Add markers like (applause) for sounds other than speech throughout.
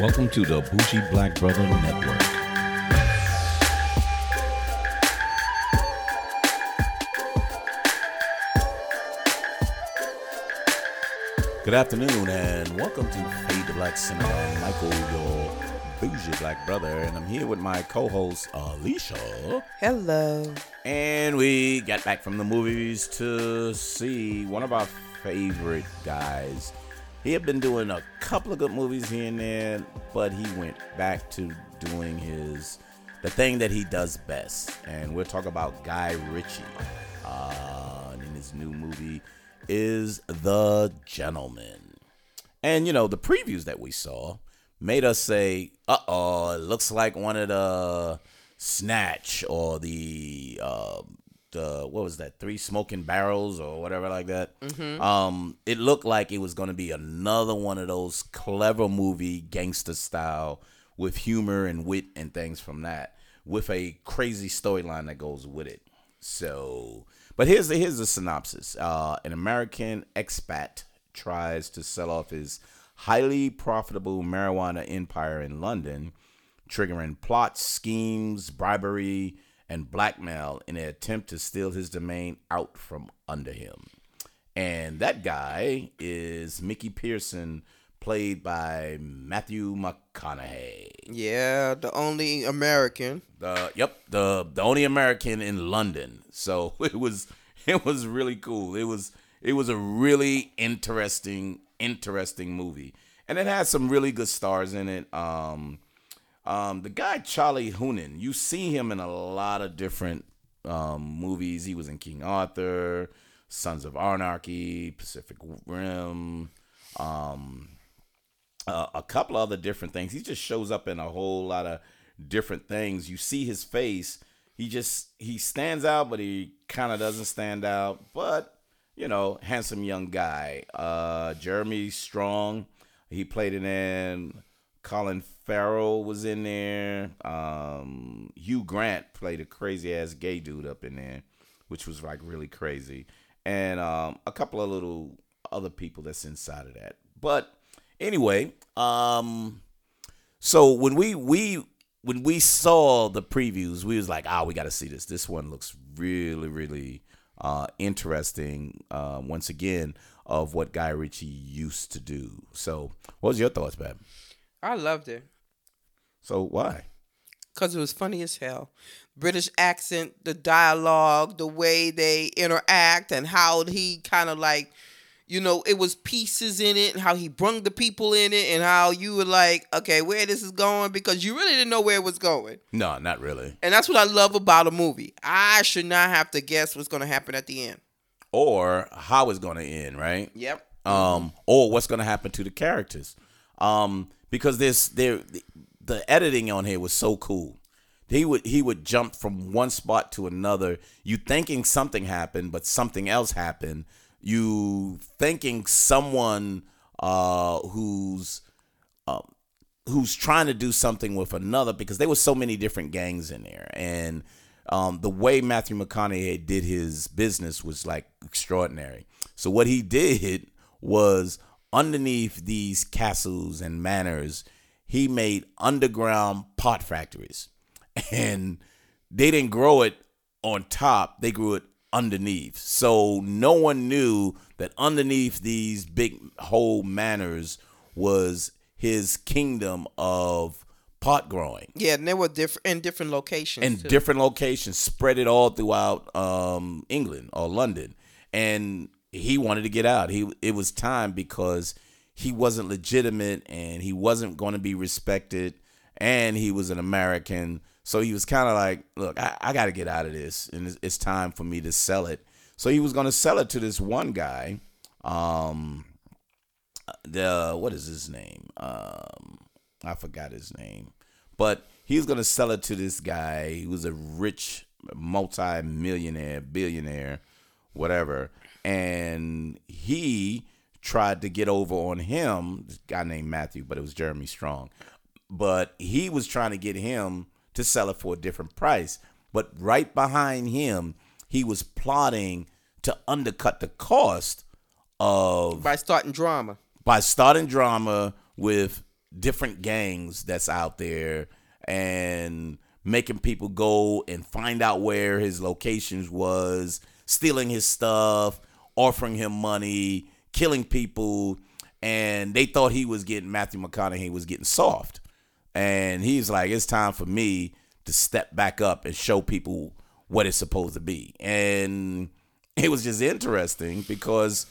Welcome to the Bougie Black Brother Network. Good afternoon and welcome to Fade to Black Cinema. I'm Michael, your bougie black brother, and I'm here with my co-host Alicia. Hello. And we got back from the movies to see one of our favorite guys. He had been doing a couple of good movies here and there, but he went back to doing his the thing that he does best. And we'll talk about Guy Ritchie. Uh, in his new movie is The Gentlemen. And you know, the previews that we saw made us say, uh oh, it looks like one of the Snatch or the uh, the what was that three smoking barrels or whatever like that. Um, it looked like it was going to be another one of those clever movie gangster style with humor and wit and things from that, with a crazy storyline that goes with it. So, but here's the here's the synopsis. Uh, an American expat tries to sell off his highly profitable marijuana empire in London, triggering plots, schemes, bribery, and blackmail in an attempt to steal his domain out from under him. And that guy is Mickey Pearson, played by Matthew McConaughey. Yeah, the only American. The yep, the the only American in London. So (laughs) it was it was really cool. It was it was a really interesting interesting movie, and it had some really good stars in it. Um, um, the guy Charlie Hunnam, you see him in a lot of different um, movies. He was in King Arthur, Sons of Anarchy, Pacific Rim, um, uh, a couple other different things. He just shows up in a whole lot of different things. You see his face. He just he stands out, but he kind of doesn't stand out. But you know, handsome young guy. Uh, Jeremy Strong, he played it in. Colin Farrell was in there. Um, Hugh Grant played a crazy ass gay dude up in there, which was like really crazy. And um, a couple of little other people that's inside of that. But anyway, um, so when we we when we saw the previews, we was like, ah, we got to see this. This one looks really really uh, interesting. Uh, once again, of what Guy Ritchie used to do. So, what was your thoughts, Bab? I loved it So why? because it was funny as hell. British accent, the dialogue, the way they interact, and how he kind of like, you know, it was pieces in it, and how he brung the people in it, and how you were like, okay, where this is going because you really didn't know where it was going. No, not really. And that's what I love about a movie. I should not have to guess what's going to happen at the end. Or how it's going to end, right? Yep. um, or what's going to happen to the characters. Um, because this there the editing on here was so cool. He would he would jump from one spot to another. You thinking something happened, but something else happened. You thinking someone uh, who's um, who's trying to do something with another because there was so many different gangs in there and um, the way Matthew McConaughey did his business was like extraordinary. So what he did was underneath these castles and manors, he made underground pot factories, (laughs) and they didn't grow it on top; they grew it underneath. So no one knew that underneath these big whole manors was his kingdom of pot growing Yeah, and they were different in different locations. in too. different locations, spread it all throughout um, England or London. And he wanted to get out. He it was time because he wasn't legitimate and he wasn't going to be respected, and he was an American. So he was kind of like, look, I, I got to get out of this, and it's, it's time for me to sell it. So he was going to sell it to this one guy. Um, the what is his name? Um, I forgot his name, but he's gonna sell it to this guy. He was a rich, multi-millionaire, billionaire, whatever, and he tried to get over on him. This guy named Matthew, but it was Jeremy Strong. But he was trying to get him to sell it for a different price. But right behind him, he was plotting to undercut the cost of by starting drama. by starting drama with different gangs that's out there and making people go and find out where his locations was, stealing his stuff, offering him money, killing people, and they thought he was getting Matthew McConaughey was getting soft. And he's like, it's time for me to step back up and show people what it's supposed to be. And it was just interesting because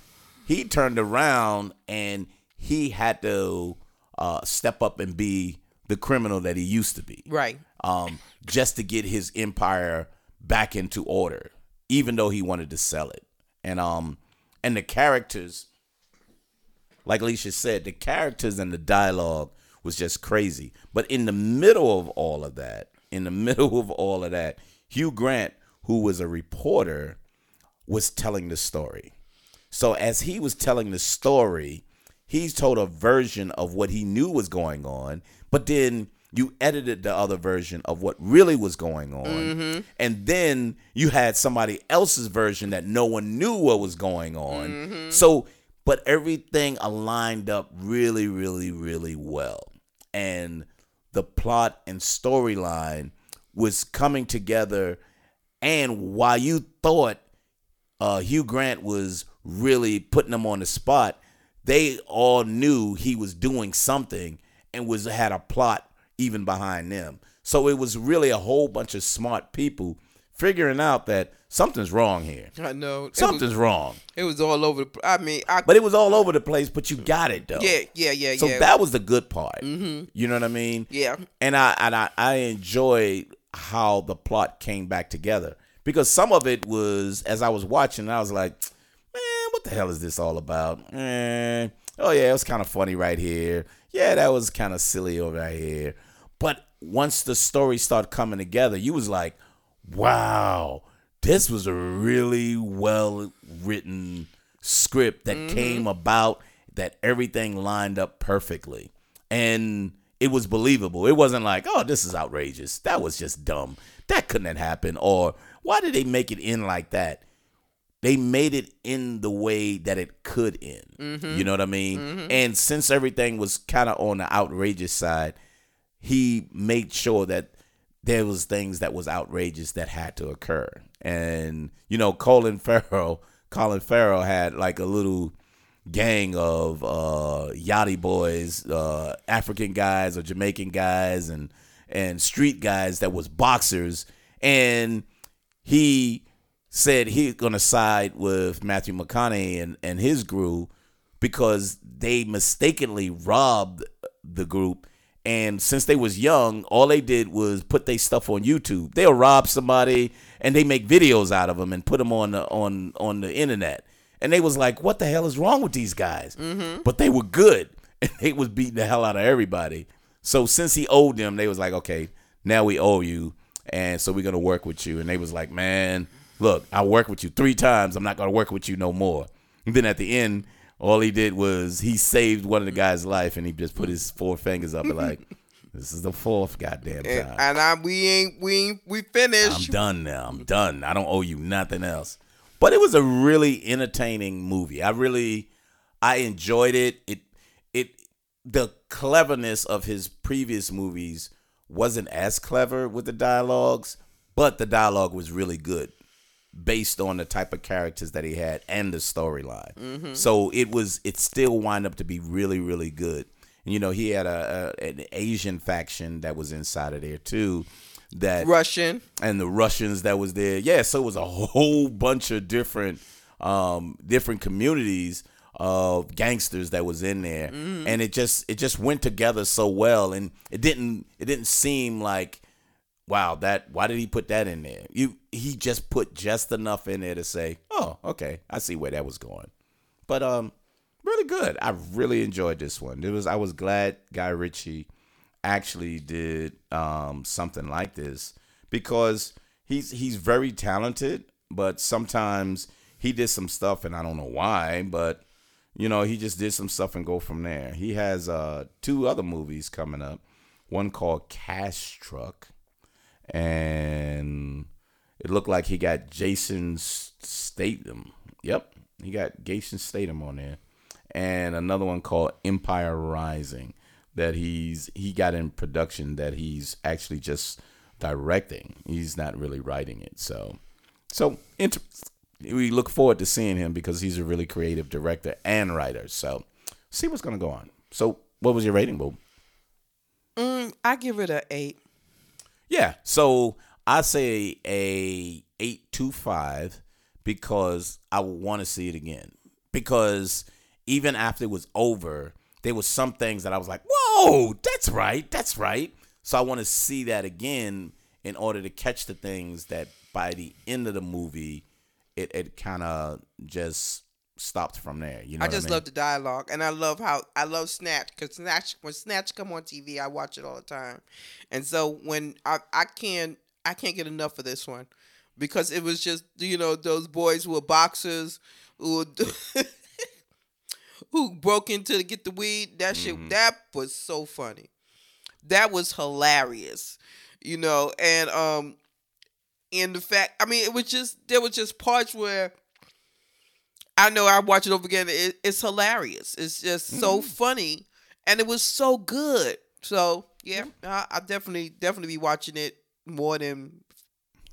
he turned around and he had to uh, step up and be the criminal that he used to be. Right. Um, just to get his empire back into order, even though he wanted to sell it. And um, and the characters, like Alicia said, the characters and the dialogue was just crazy. But in the middle of all of that, in the (laughs) middle of all of that, Hugh Grant, who was a reporter, was telling the story. So as he was telling the story, he's told a version of what he knew was going on, but then you edited the other version of what really was going on. Mm-hmm. And then you had somebody else's version that no one knew what was going on. Mm-hmm. So, but everything aligned up really, really, really well. And the plot and storyline was coming together. And while you thought uh, Hugh Grant was really putting them on the spot, they all knew he was doing something and was had a plot even behind them. So it was really a whole bunch of smart people figuring out that something's wrong here. I know. Something's was, wrong. it was all over. The, I mean, I, But it was all over the place, but you got it though. yeah, yeah, yeah, So yeah. that was the good part. Mm-hmm. You know what I mean? yeah. And I and I, I enjoyed how the plot came back together because some of it was as I was watching, I was like, man, what the hell is this all about? Eh, oh yeah, it was kind of funny right here. Yeah, that was kind of silly over here. But once the story started coming together, you was like, wow, this was a really well written script that mm-hmm. came about that everything lined up perfectly. And it was believable. It wasn't like, oh, this is outrageous. That was just dumb. That couldn't have happened. Or why did they make it in like that? They made it in the way that it could end. You know what I mean? And since everything was kind of on the outrageous side, he made sure that there was things that was outrageous that had to occur. And you know, Colin (laughs) Farrell, Colin Farrell had like a little gang of uh yachty boys, uh African guys or Jamaican guys and and street guys that was boxers and he said he's gonna side with Matthew McConaughey and, and his group because they mistakenly robbed the group. And since they was young all they did was put their stuff on youtube. They'll rob somebody and they make videos out of them and put them on the on on the internet. And they was like what the hell is wrong with these guys? Mm-hmm. But they were good. (laughs) And they was beating the hell out of everybody. So since he owed them they was like okay now we owe you. And so we're gonna work with you. And they was like man look i worked with you three times. I'm not gonna work with you no more. And then at the end all he did was he saved one of the guy's life and he just put his four fingers up and (laughs) like this is the fourth goddamn time. and I, we ain't, we ain't, we finished. i'm done now. I'm done. I don't owe you nothing else. But it was a really entertaining movie. I really i enjoyed it. It it the cleverness of his previous movies wasn't as clever with the dialogues but the dialogue was really good based on the type of characters that he had and the storyline. So it was it still wind up to be really really good. And you know he had a, a an Asian faction that was inside of there too. That Russian. and the Russians that was there. Yeah, so it was a whole bunch of different um different communities of gangsters that was in there. And it just it just went together so well and it didn't it didn't seem like wow, that why did he put that in there? You he just put just enough in there to say, "Oh, okay, I see where that was going." But um really good. I really enjoyed this one. It was I was glad Guy Ritchie actually did um something like this because he's he's very talented, but sometimes he did some stuff and I don't know why, but you know, he just did some stuff and go from there. He has uh two other movies coming up. One called Cash Truck and it looked like he got Jason Statham. Yep, he got Jason Statham on there, and another one called Empire Rising. that he's he got in production that he's actually just directing. He's not really writing it. So, so inter- we look forward to seeing him because he's a really creative director and writer. So, see what's gonna go on. So, what was your rating, Boo? Mm, I give it a eight. Yeah. So I say a eight two five because I would want to see it again. Because even after it was over, there was some things that I was like, "Whoa, that's right, that's right." So I want to see that again in order to catch the things that by the end of the movie, it it kind of just stopped from there. You know, I just mean? love the dialogue, and I love how I love Snatch because Snatch when Snatch come on TV, I watch it all the time, and so when I I can't I can't get enough of this one because it was just you know those boys who were boxers who would (laughs) who broke into to get the weed. That shit Mm-hmm. that was so funny. That was hilarious, you know, and um, in the fact, I mean, it was just there was just parts where. I know I watch it over again. It, it's hilarious. It's just so funny, and it was so good. So yeah, I, I definitely definitely be watching it more than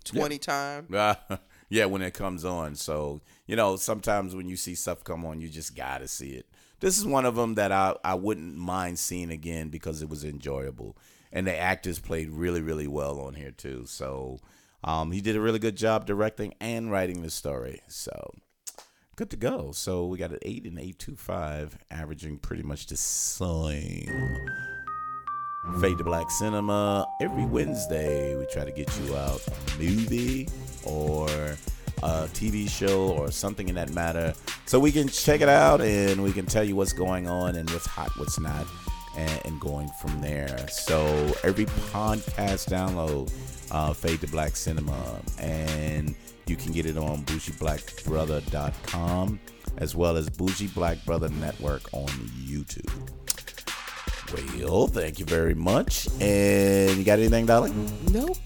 twenty times. Uh, (laughs) yeah, when it comes on. So, you know, sometimes when you see stuff come on, you just got to see it. This is one of them that I, I wouldn't mind seeing again because it was enjoyable. And the actors played really, really well on here, too. So, um, he did a really good job directing and writing the story. So, good to go. So, we got an 8 and 825, averaging pretty much the same. Fade to Black Cinema. Every Wednesday, we try to get you out a movie or a TV show or something in that matter so we can check it out and we can tell you what's going on and what's hot, what's not, and, and going from there. So every podcast download, uh, Fade to Black Cinema, and you can get it on bougieblackbrother.com as well as Bougie Black Brother Network on YouTube. Well, thank you very much. And you got anything, darling? Nope.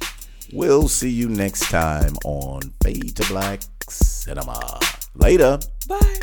We'll see you next time on Fade to Black Cinema. Later. Bye.